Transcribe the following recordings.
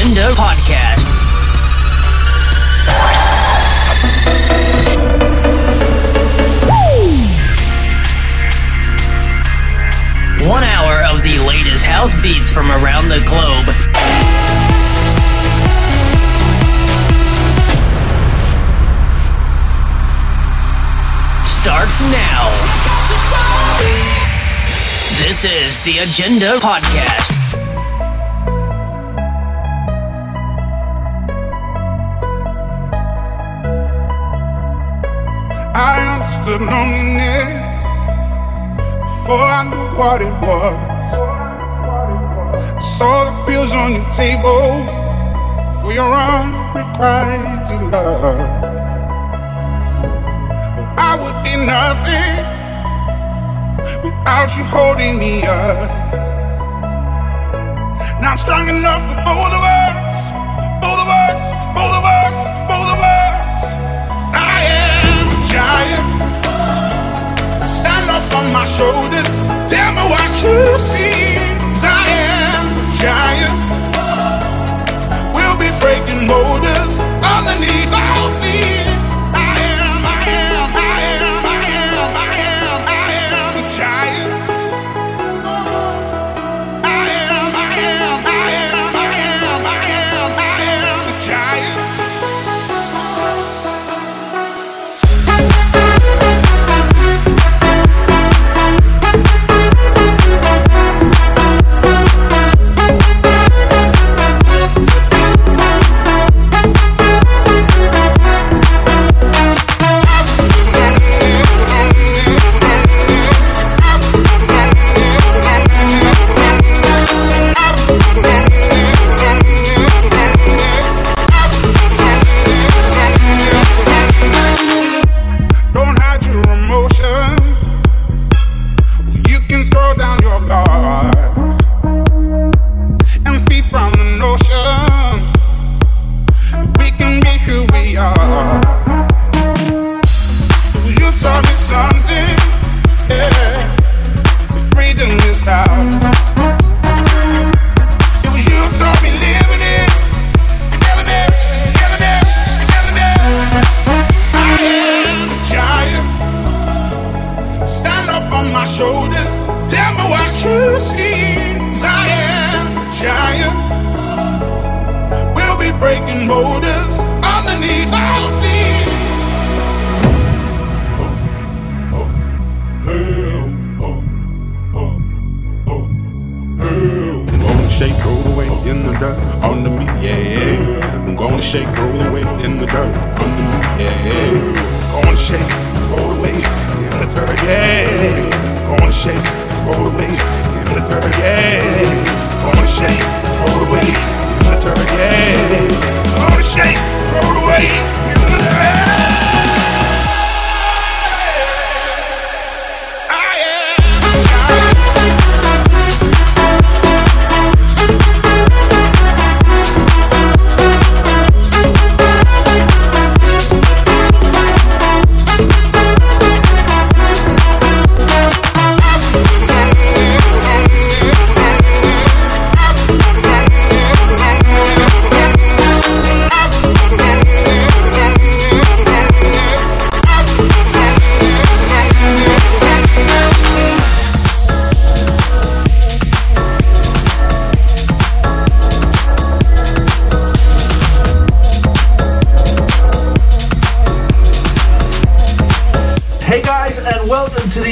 Agenda Podcast. One hour of the latest house beats from around the globe. Starts now. This is the Agenda Podcast. I understood loneliness before I knew what it was. I saw the pills on your table for your unrequited love. Well, I would be nothing without you holding me up. Now I'm strong enough for both of us, up on my shoulders. Tell me what you see. 'Cause I am a giant. We'll be breaking boulders underneath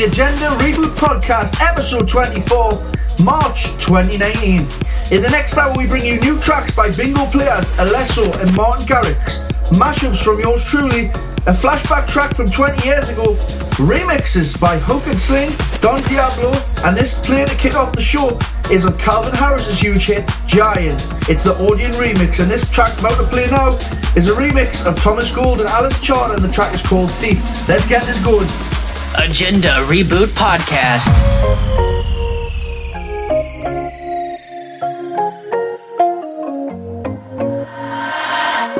Agenda Reboot Podcast, episode 24, March 2019. In the next hour, we bring you new tracks by Bingo Players, Alesso, and Martin Garrix, mashups from yours truly, a flashback track from 20 years ago, remixes by Hook N Sling, Don Diablo, and this play to kick off the show is on Calvin Harris's huge hit, Giant. It's the Odeon remix, and this track about to play now is a remix of Thomas Gold and Alice Charter, and the track is called Thief. Let's get this going. Agenda Reboot Podcast.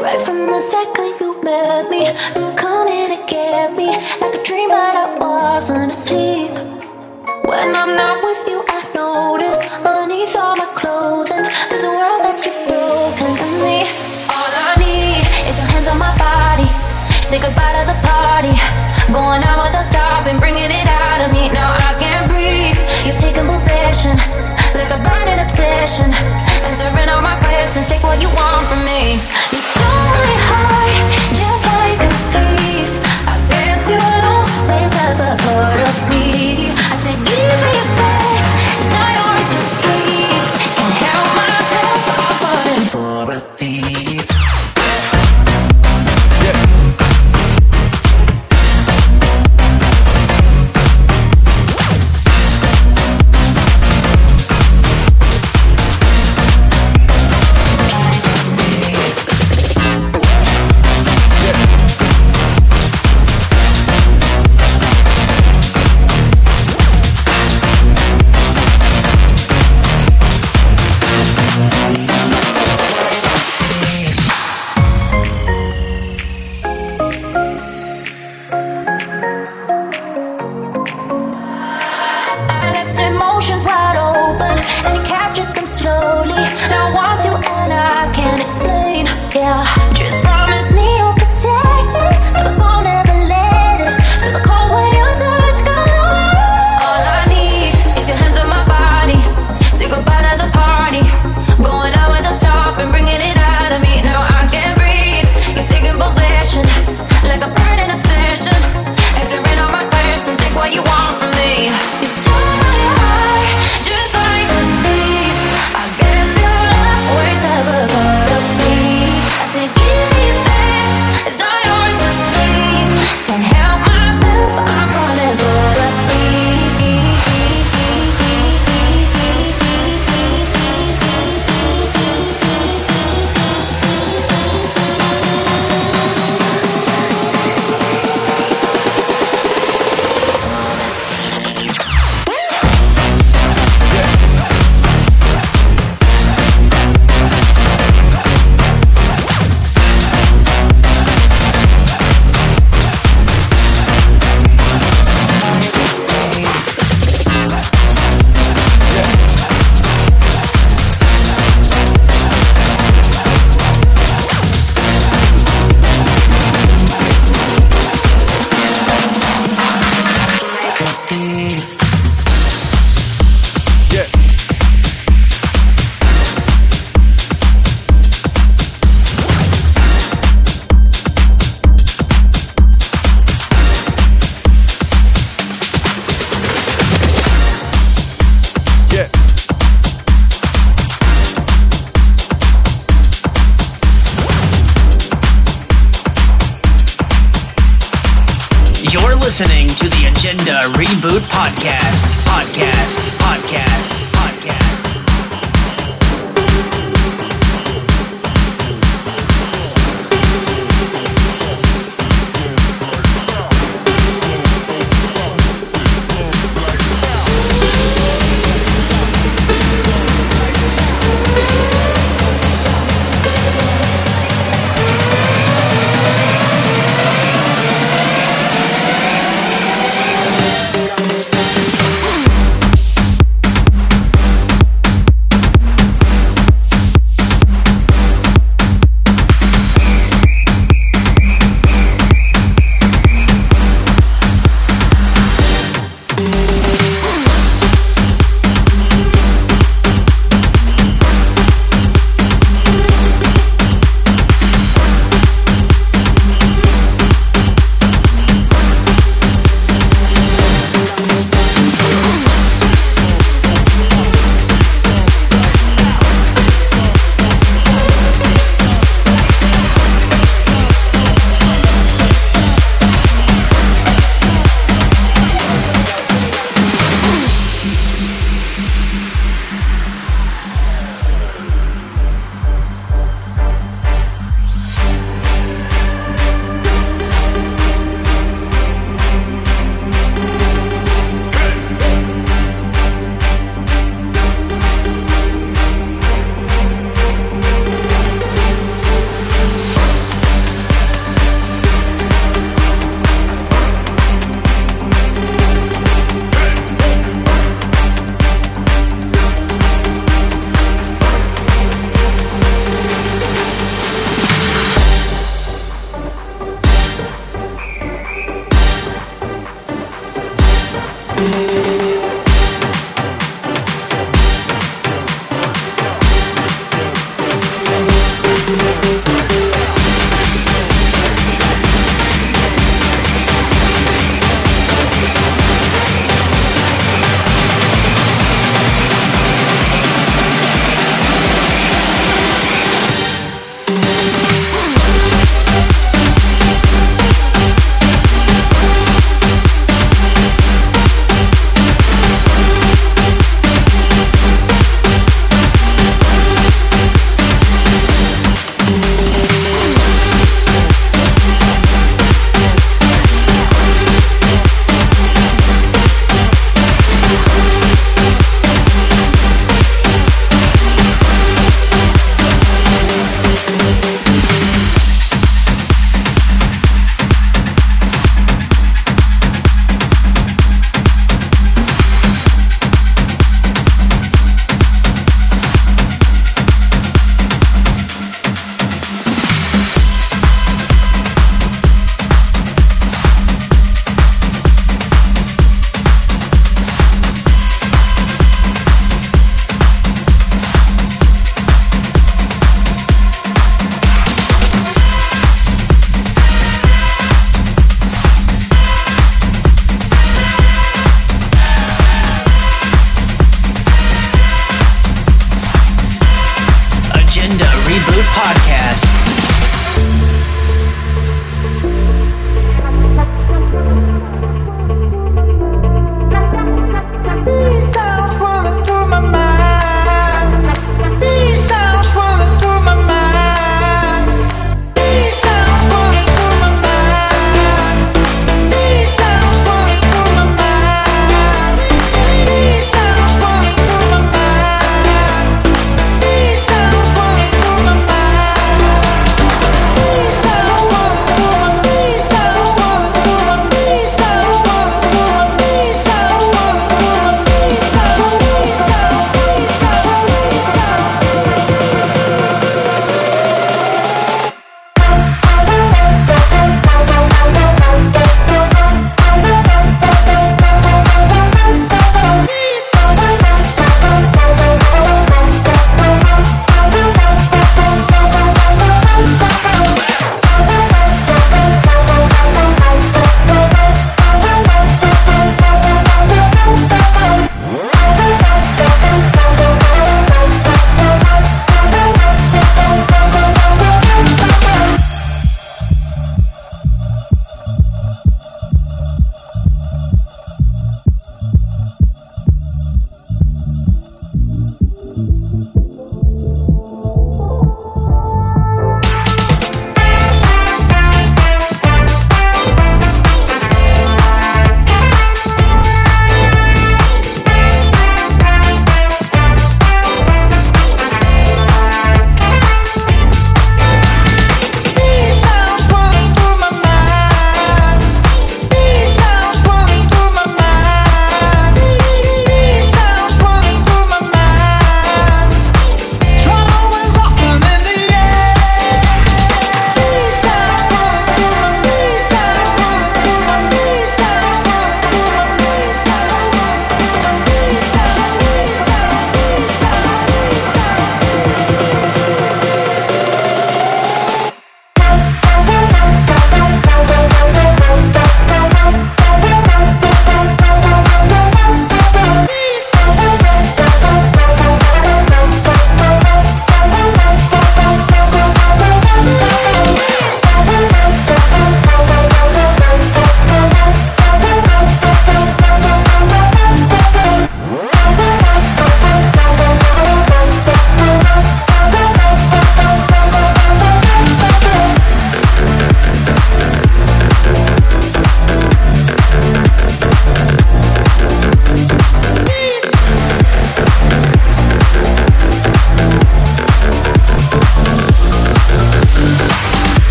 Right from the second you met me, you were in to get me like a dream, but I wasn't asleep. When I'm not with you, I notice underneath all my clothing there's a world that you've broken to me. All I need is your hands on my body. Say goodbye to the party. Going out without stopping, bringing it out of me. Now I can't breathe. You've taken possession, like a burning obsession. Answering all my questions, take what you want from me. You stole my heart. You're listening to the Agenda Reboot Podcast. Podcast. Podcast. Podcast.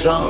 song.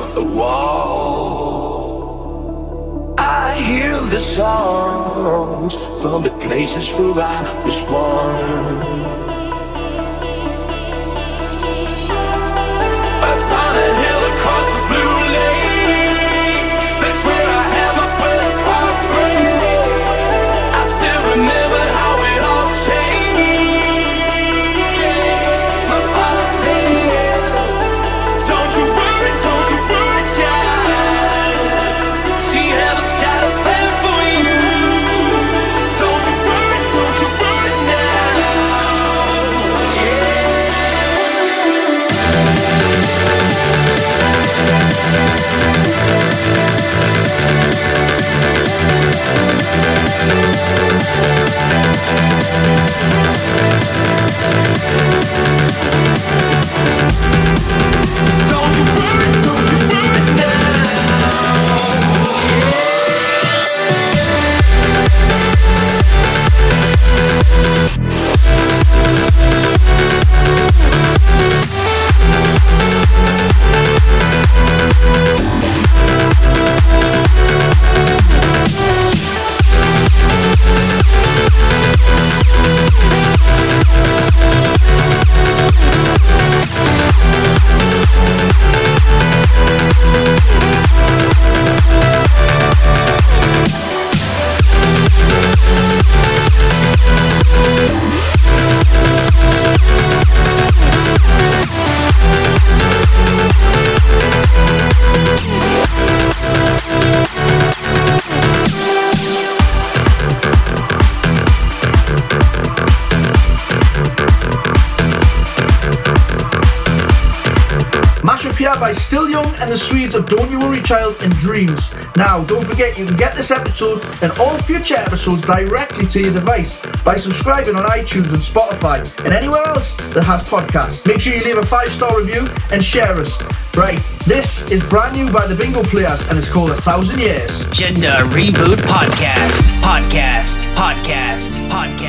Child and Dreams. Now, don't forget you can get this episode and all future episodes directly to your device by subscribing on iTunes and Spotify and anywhere else that has podcasts. Make sure you leave a five star review and share us. Right, this is brand new by the Bingo Players and it's called A Thousand Years. Gender Reboot Podcast. Podcast. Podcast. Podcast.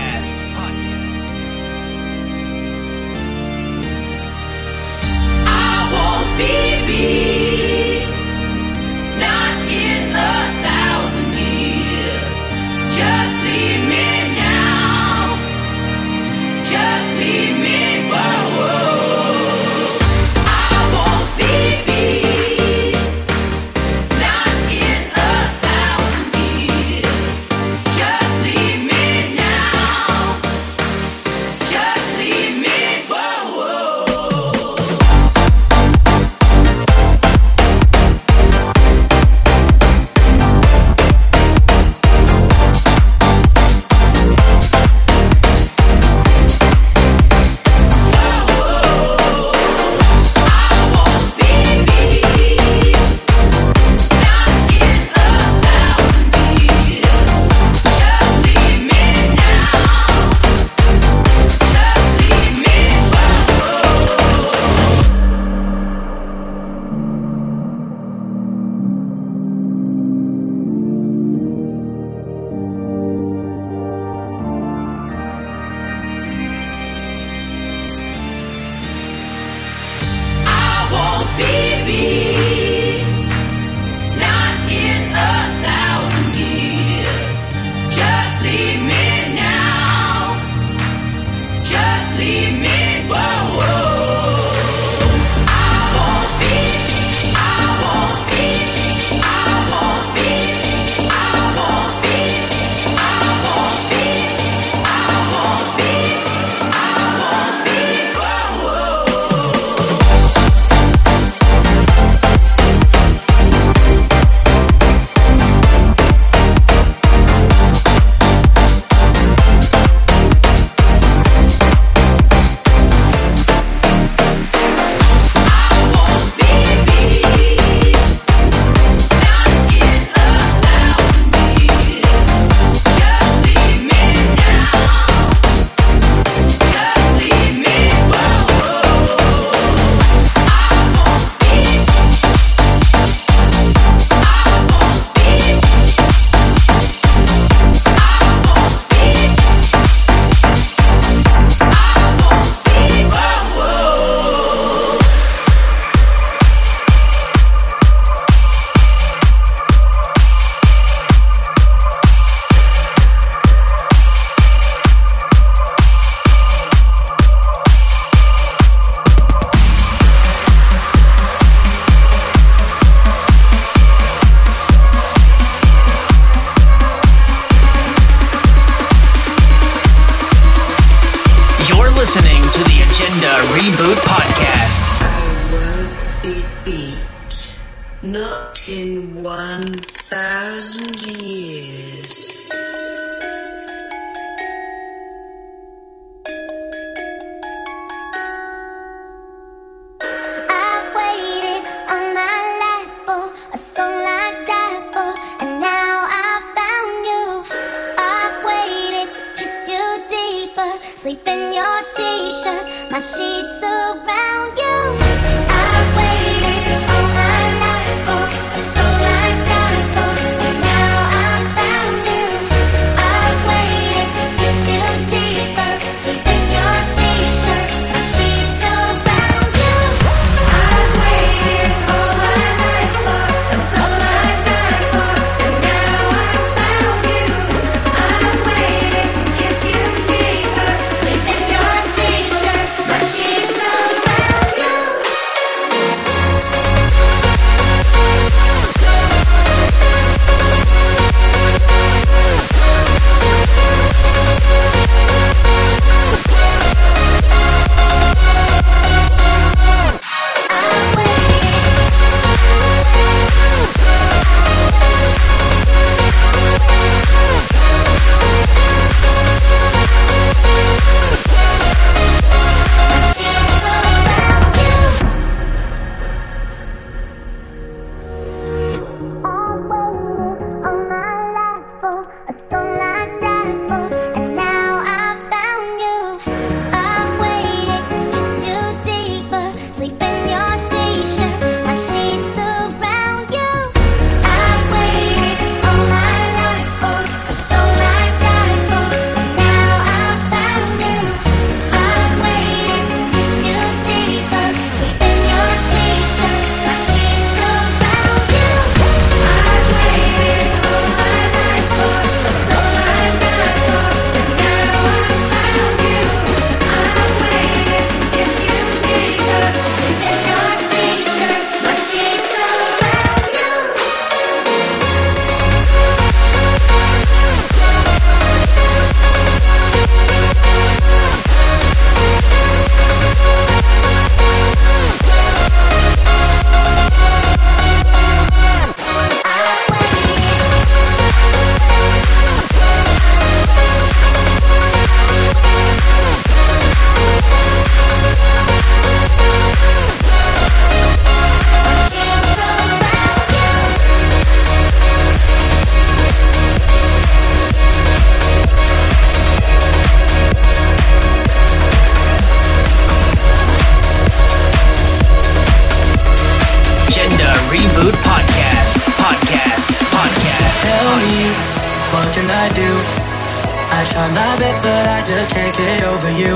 try my best, but I just can't get over you.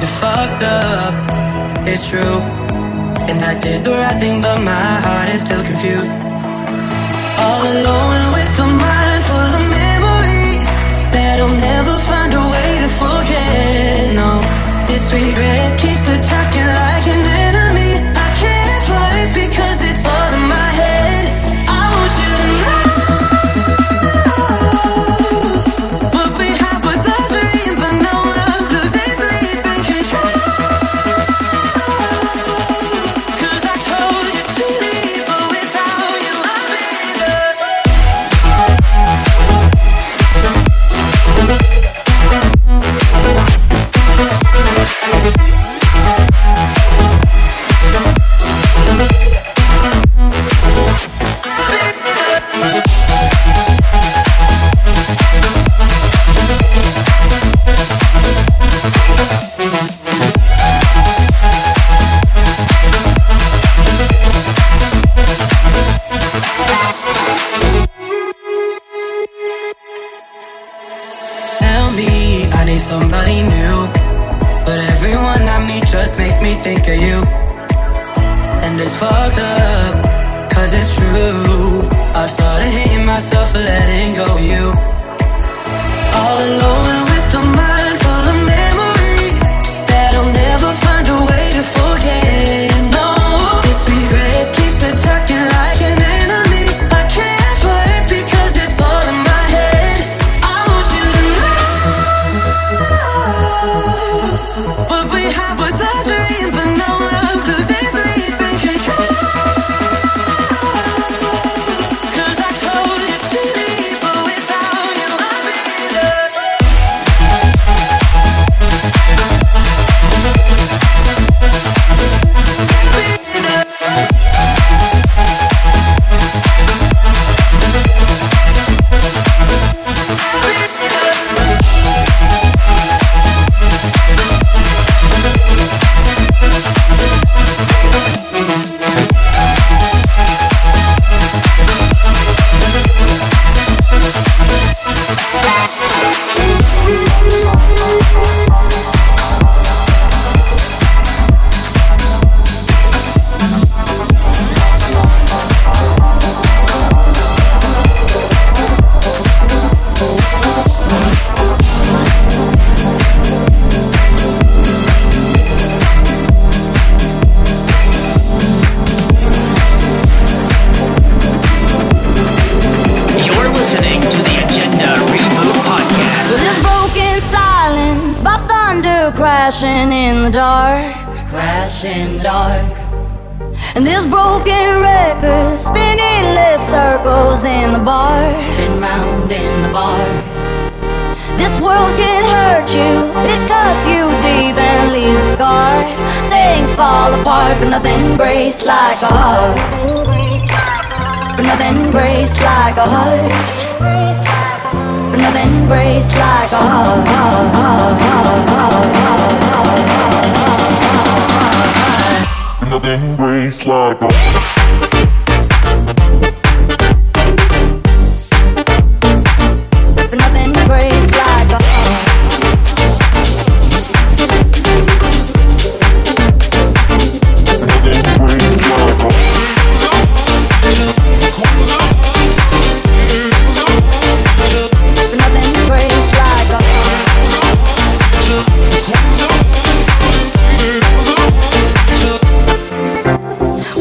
You fucked up, it's true. And I did the right thing, but my heart is still confused. All alone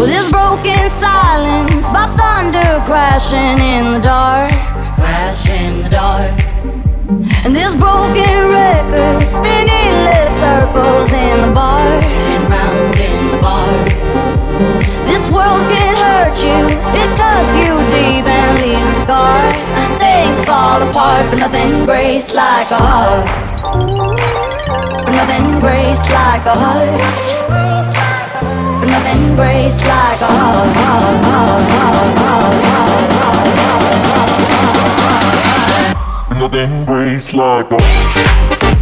With his broken silence by thunder crashing in the dark, crash in the dark. And this broken record spinning less circles in the bar, and round in the bar. This world can hurt you, it cuts you deep and leaves a scar. Things fall apart, but nothing breaks like a heart. But nothing breaks like a heart an embrace like oh, oh, oh, oh, embrace like oh.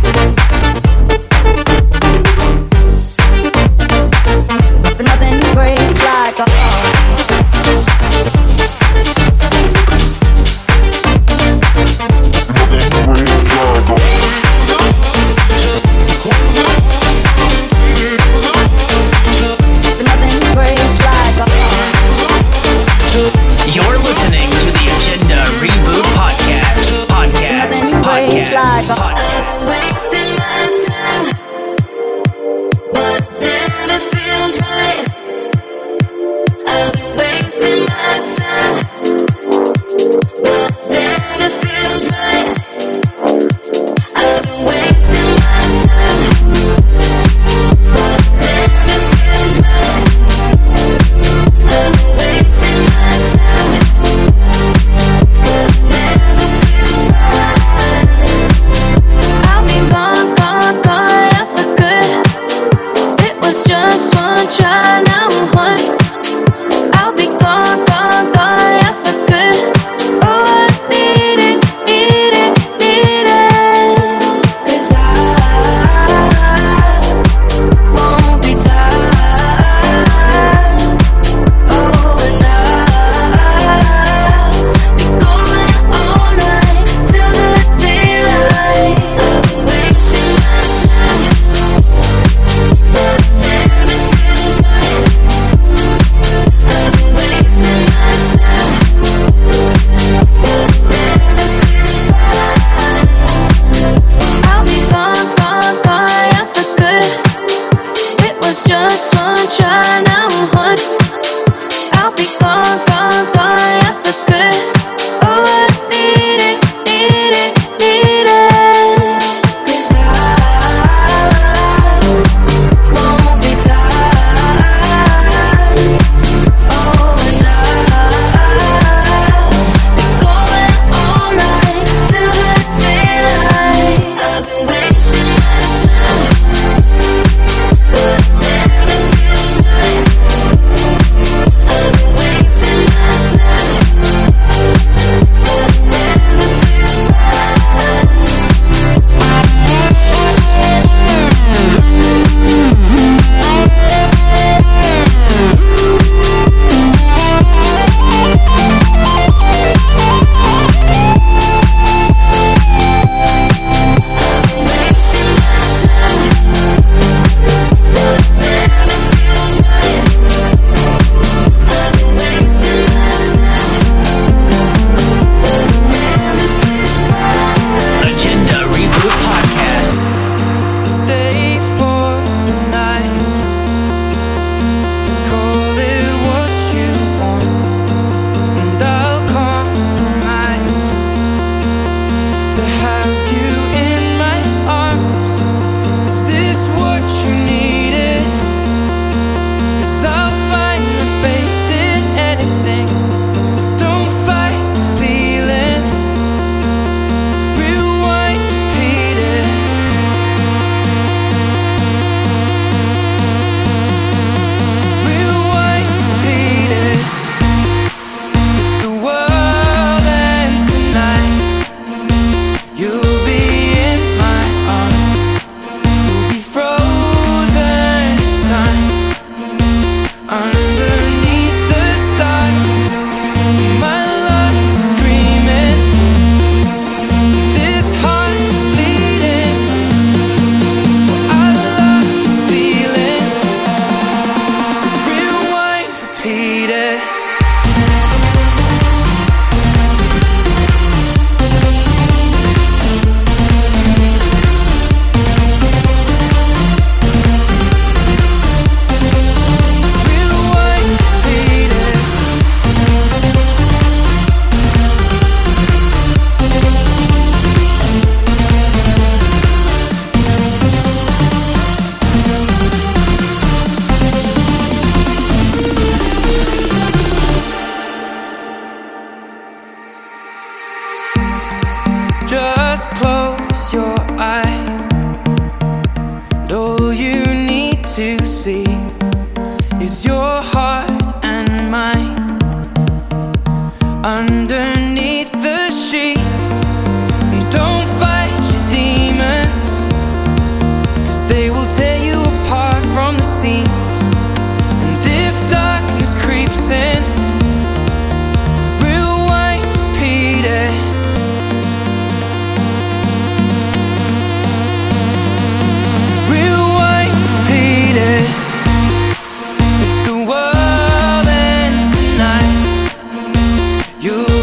You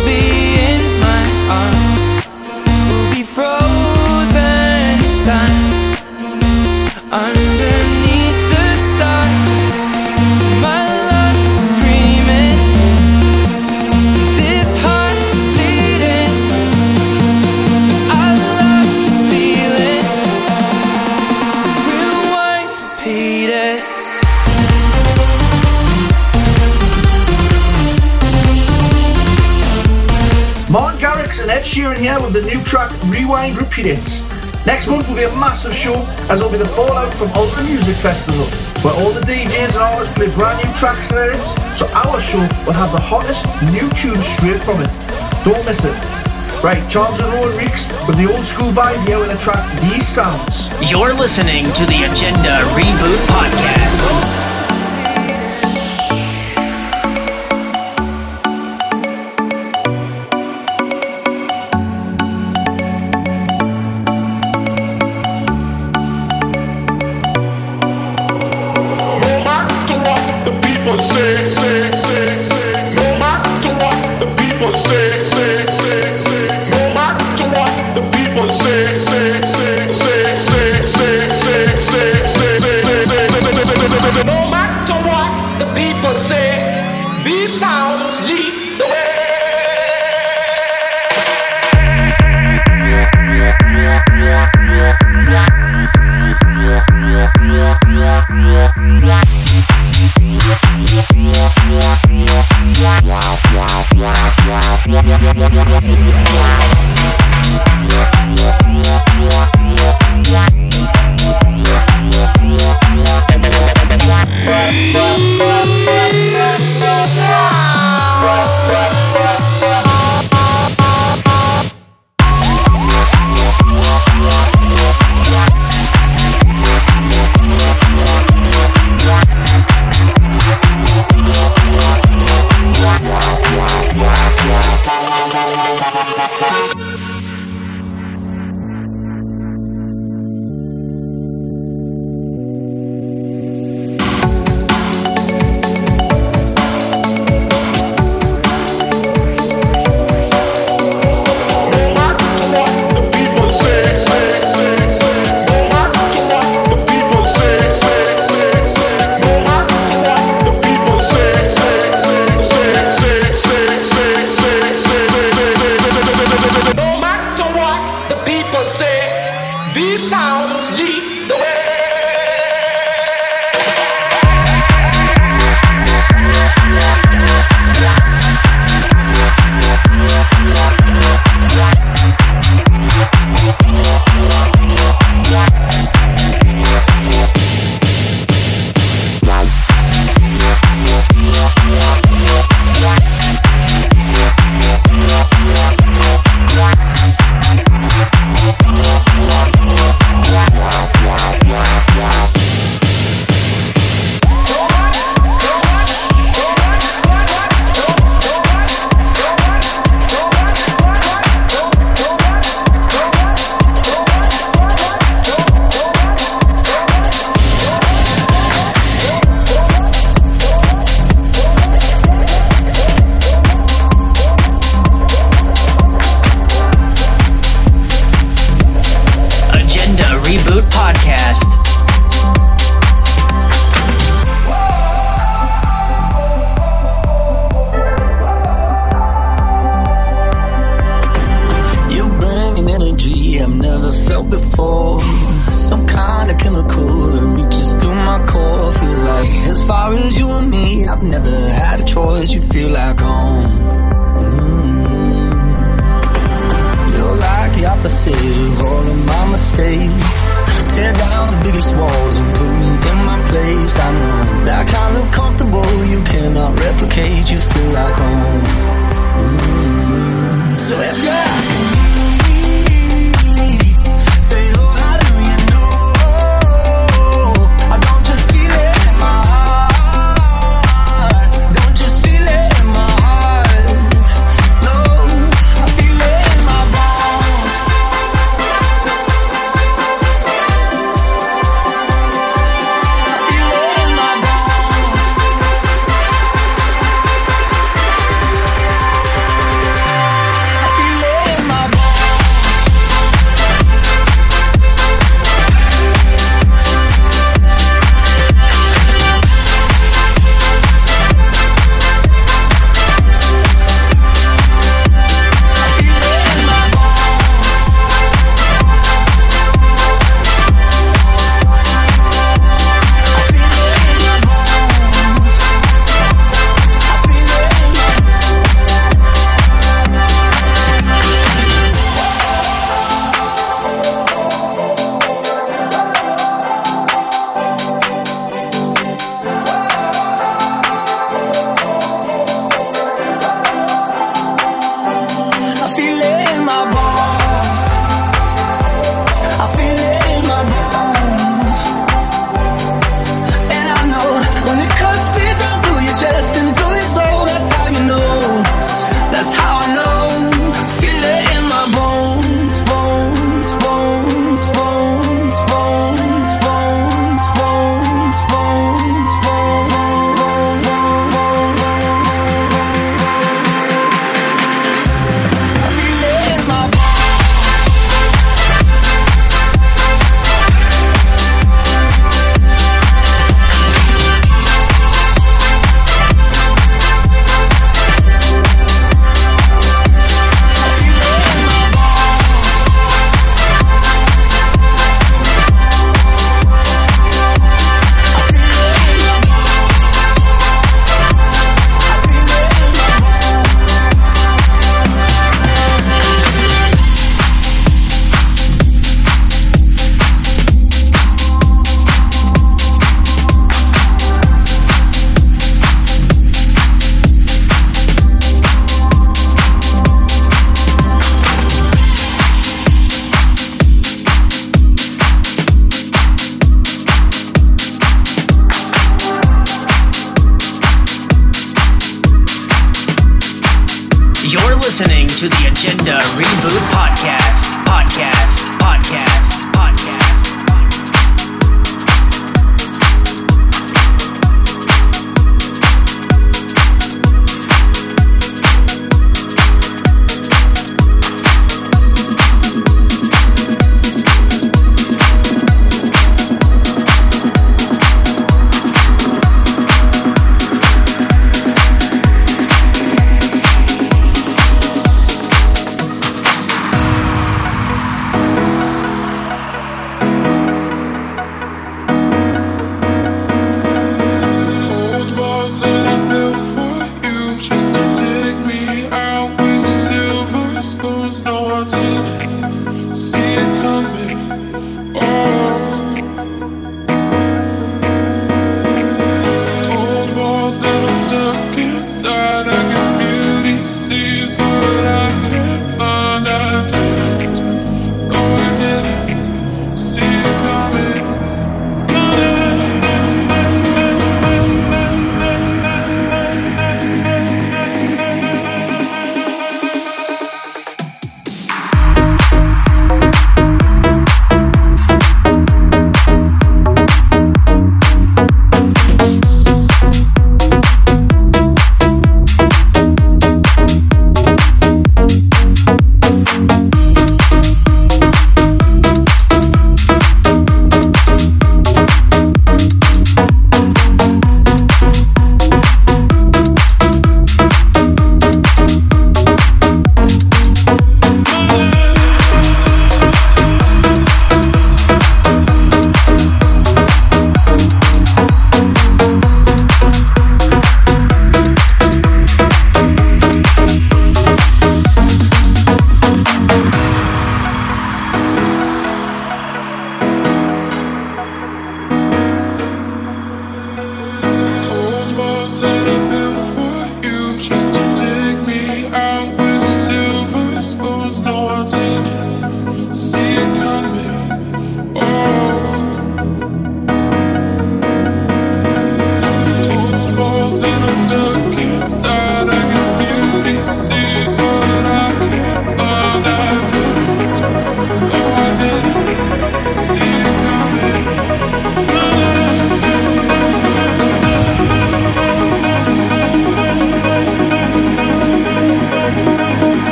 Rewind Repeat It. Next month will be a massive show as it'll be the fallout from Ultra Music Festival where all the DJs and artists play brand new tracks and edits so our show will have the hottest new tunes straight from it. Don't miss it. Right, Charles and Rowan Reeks with the old school vibe here with the track These Sounds. You're listening to the Agenda Reboot Podcast. Never felt before. Some kind of chemical that reaches through my core. Feels like as far as you and me, I've never had a choice. You feel like home. Mm. You're like the opposite of all of my mistakes. Tear down the biggest walls and put me in my place. I know that kind of comfortable you cannot replicate, you feel like home. Mm. So if you're asking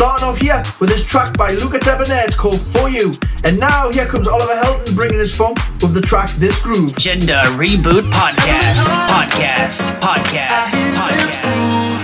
Starting off here with this track by Luca Debonair, it's called For You. And now here comes Oliver Heldens bringing us funk with the track This Groove. Gender Reboot Podcast. Podcast. Podcast. Podcast.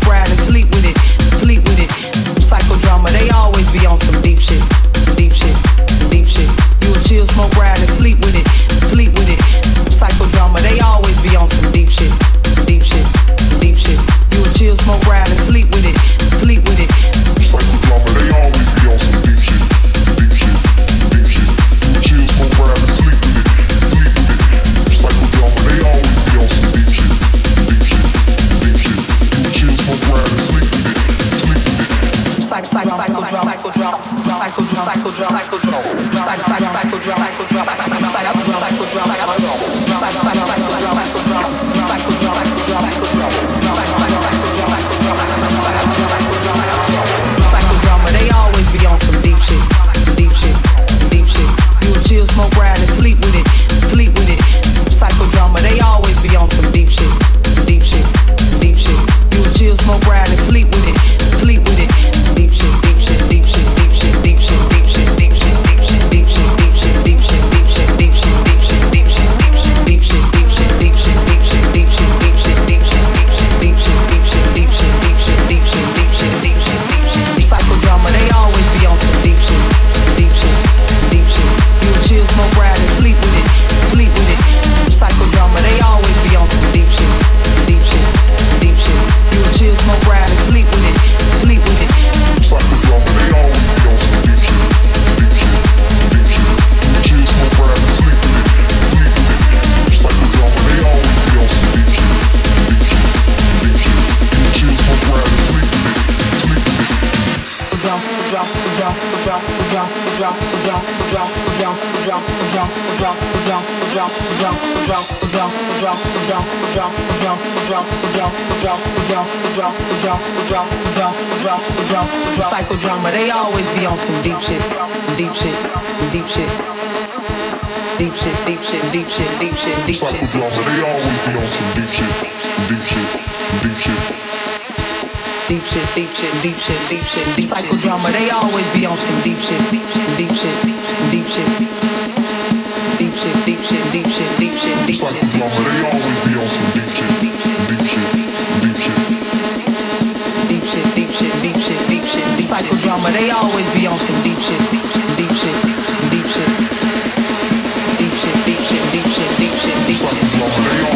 around Psychodrama, they always be on some deep shit, deep shit, deep shit. Deep shit, deep shit, deep shit, deep shit, deep shit. Psychodrama, they always be on some deep shit, deep shit, deep shit. Deep shit, deep shit, deep shit, deep shit, deep psychodrama. They always be on some deep shit, deep shit, deep shit, deep shit, deep shit, deep shit, deep shit, deep shit. Psychodrama, they always be on some deep shit, deep shit, shit, deep psychodrama. They always be on some deep shit, deep shit, deep shit, deep shit, deep shit, deep shit, deep shit, deep shit. Psychodrama, they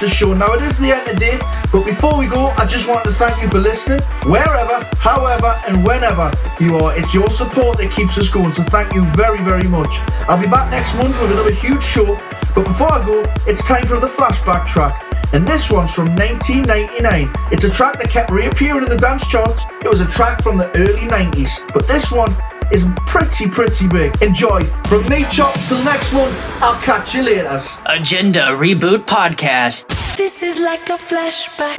the show. Now it is the end of the day, but before we go, I just want to thank you for listening, wherever, however, and whenever you are. It's your support that keeps us going, so thank you very, very much. I'll be back next month with another huge show, but before I go, it's time for the flashback track. And this one's from 1999. It's a track that kept reappearing in the dance charts. It was a track from the early 90s. But this one is pretty, pretty big. Enjoy. From me, Chop, till next one, I'll catch you later. Agenda Reboot Podcast. This is like a flashback.